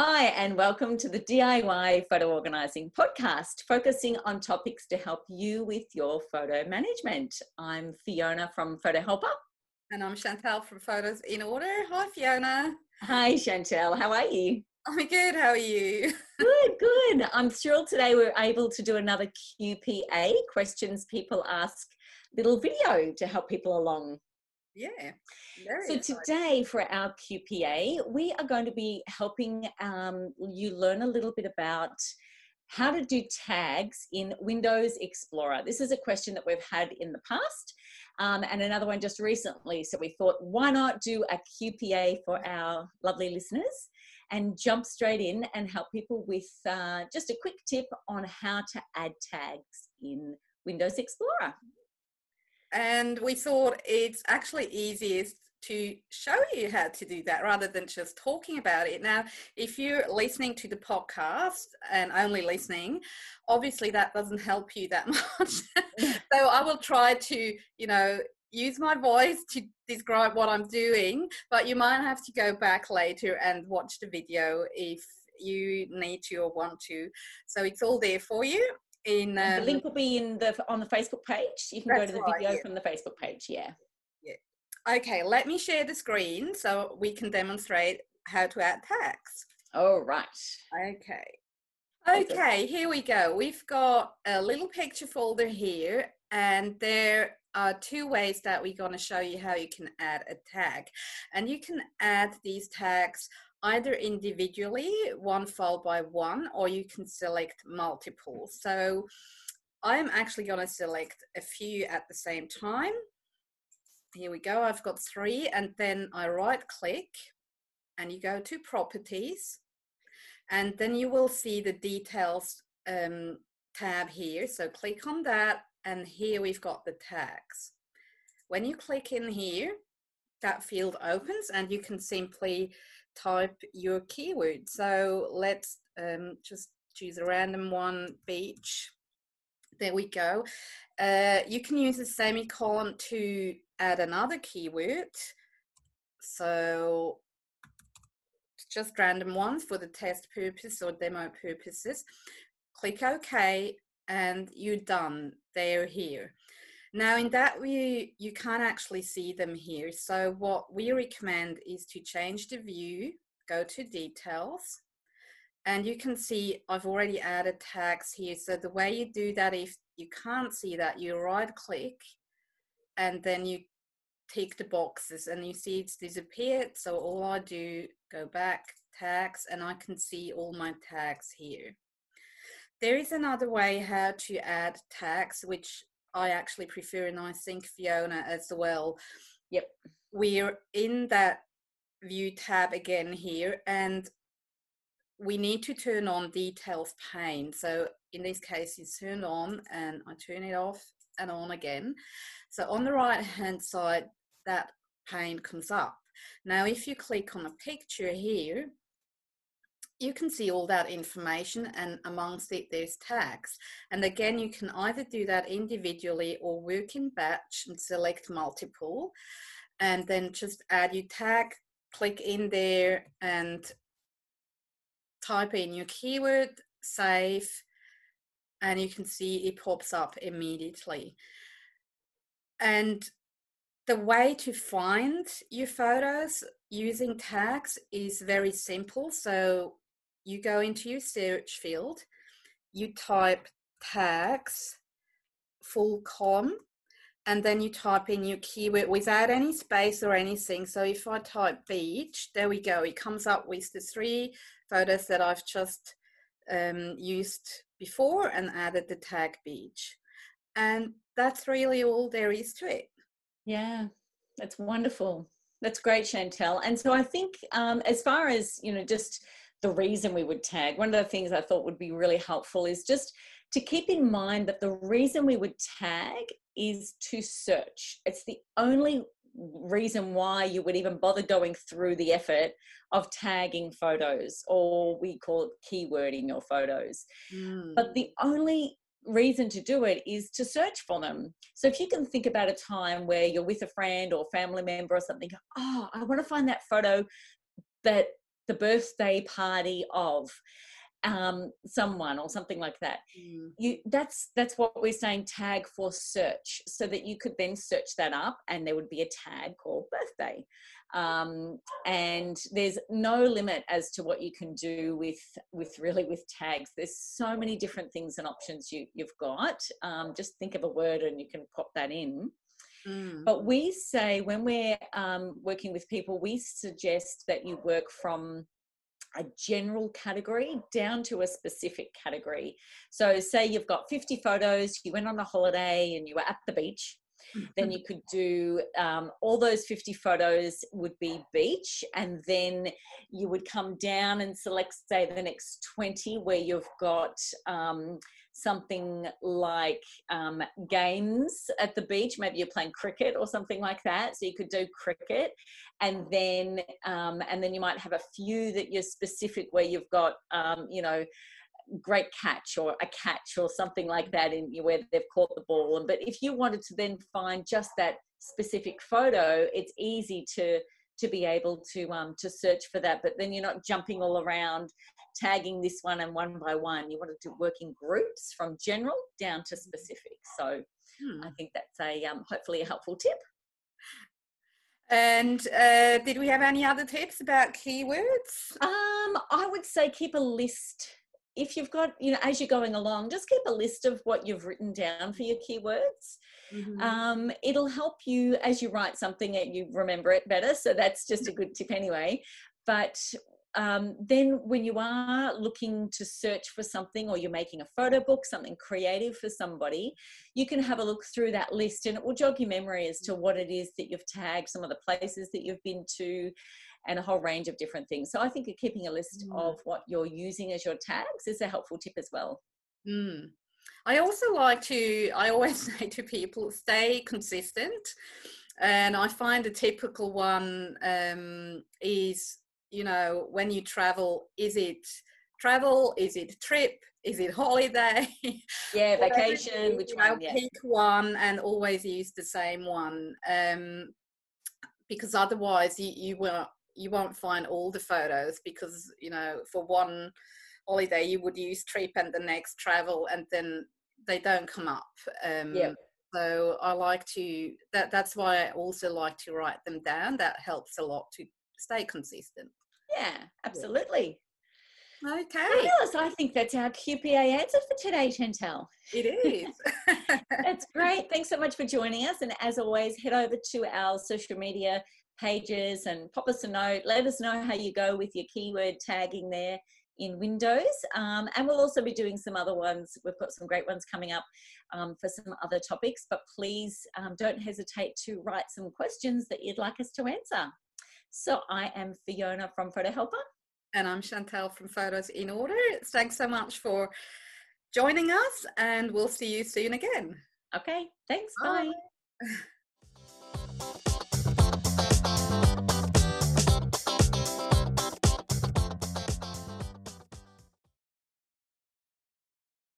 Hi, and welcome to the DIY Photo Organising podcast, focusing on topics to help you with your photo management. I'm Fiona from Photo Helper. And I'm Chantel from Photos in Order. Hi, Fiona. Hi, Chantel. How are you? I'm good. How are you? Good, good. I'm thrilled today we're able to do another QPA questions people ask little video to help people along. Yeah. so exciting. today for our QPA, we are going to be helping um, you learn a little bit about how to do tags in Windows Explorer. This is a question that we've had in the past um, and another one just recently. So we thought, why not do a QPA for our lovely listeners and jump straight in and help people with uh, just a quick tip on how to add tags in Windows Explorer. And we thought it's actually easiest to show you how to do that rather than just talking about it. Now, if you're listening to the podcast and only listening, obviously that doesn't help you that much. so I will try to, you know, use my voice to describe what I'm doing, but you might have to go back later and watch the video if you need to or want to. So it's all there for you in um, the link will be in the on the facebook page. You can go to the right, video yeah. from the facebook page yeah. Yeah. Okay let me share the screen so we can demonstrate how to add tags all right. Okay. Okay here we go. We've got a little picture folder here and there are two ways that we're going to show you how you can add a tag. And you can add these tags either individually, one file by one, or you can select multiple. So I'm actually going to select a few at the same time. Here we go, I've got three, and then I right click and you go to properties, and then you will see the details um, tab here. So click on that, and here we've got the tags. When you click in here, that field opens and you can simply type your keyword. So let's um, just choose a random one, beach. There we go. Uh, you can use a semicolon to add another keyword. So just random ones for the test purpose or demo purposes. Click OK and you're done. They're here. Now in that view, you can't actually see them here. So what we recommend is to change the view, go to details, and you can see I've already added tags here. So the way you do that, if you can't see that, you right click and then you tick the boxes and you see it's disappeared. So all I do, go back, tags, and I can see all my tags here. There is another way how to add tags, which I actually prefer, and I think Fiona as well. Yep. We're in that view tab again here, and we need to turn on details pane. So in this case, it's turned on, and I turn it off and on again. So on the right hand side, that pane comes up. Now, if you click on a picture here, you can see all that information and amongst it there's tags. And again, you can either do that individually or work in batch and select multiple and then just add your tag, click in there and type in your keyword, save, and you can see it pops up immediately. And the way to find your photos using tags is very simple. So you go into your search field, you type tags, full com, and then you type in your keyword without any space or anything. So if I type beach, there we go. It comes up with the three photos that I've just um, used before and added the tag beach. And that's really all there is to it. Yeah, that's wonderful. That's great, Chantel. And so I think um, as far as, you know, just the reason we would tag. One of the things I thought would be really helpful is just to keep in mind that the reason we would tag is to search. It's the only reason why you would even bother going through the effort of tagging photos or we call it keywording your photos. Mm. But the only reason to do it is to search for them. So if you can think about a time where you're with a friend or family member or something, oh, I want to find that photo that the birthday party of um, someone or something like that. Mm. You that's that's what we're saying tag for search, so that you could then search that up and there would be a tag called birthday. Um, and there's no limit as to what you can do with with really with tags. There's so many different things and options you you've got. Um, just think of a word and you can pop that in. Mm. But we say when we're um, working with people, we suggest that you work from a general category down to a specific category. So, say you've got 50 photos, you went on a holiday and you were at the beach. then you could do um, all those 50 photos would be beach and then you would come down and select say the next 20 where you've got um, something like um, games at the beach. Maybe you're playing cricket or something like that. So you could do cricket, and then um, and then you might have a few that you're specific where you've got um, you know great catch or a catch or something like that in where they've caught the ball. And but if you wanted to then find just that specific photo, it's easy to to be able to um, to search for that. But then you're not jumping all around, tagging this one and one by one. You want to work in groups from general down to specific. So hmm. I think that's a um, hopefully a helpful tip. And uh, did we have any other tips about keywords? Um, I would say keep a list. If you've got, you know, as you're going along, just keep a list of what you've written down for your keywords. Mm-hmm. Um, it'll help you as you write something and you remember it better. So that's just a good tip anyway. But um, then when you are looking to search for something or you're making a photo book, something creative for somebody, you can have a look through that list and it will jog your memory as to what it is that you've tagged, some of the places that you've been to, and a whole range of different things. So I think keeping a list mm. of what you're using as your tags is a helpful tip as well. Mm. I also like to, I always say to people, stay consistent. And I find a typical one um, is, you know, when you travel, is it travel? Is it trip? Is it holiday? Yeah, vacation. Which one? Yeah. Pick one and always use the same one, um, because otherwise you you will you won't find all the photos because you know for one holiday you would use trip and the next travel and then they don't come up um yeah so i like to that that's why i also like to write them down that helps a lot to stay consistent yeah absolutely Okay. Fabulous. I think that's our QPA answer for today, Chantel. It is. that's great. Thanks so much for joining us. And as always, head over to our social media pages and pop us a note. Let us know how you go with your keyword tagging there in Windows. Um, and we'll also be doing some other ones. We've got some great ones coming up um, for some other topics, but please um, don't hesitate to write some questions that you'd like us to answer. So I am Fiona from Photo Helper. And I'm Chantel from Photos in Order. Thanks so much for joining us, and we'll see you soon again. Okay, thanks. bye. bye.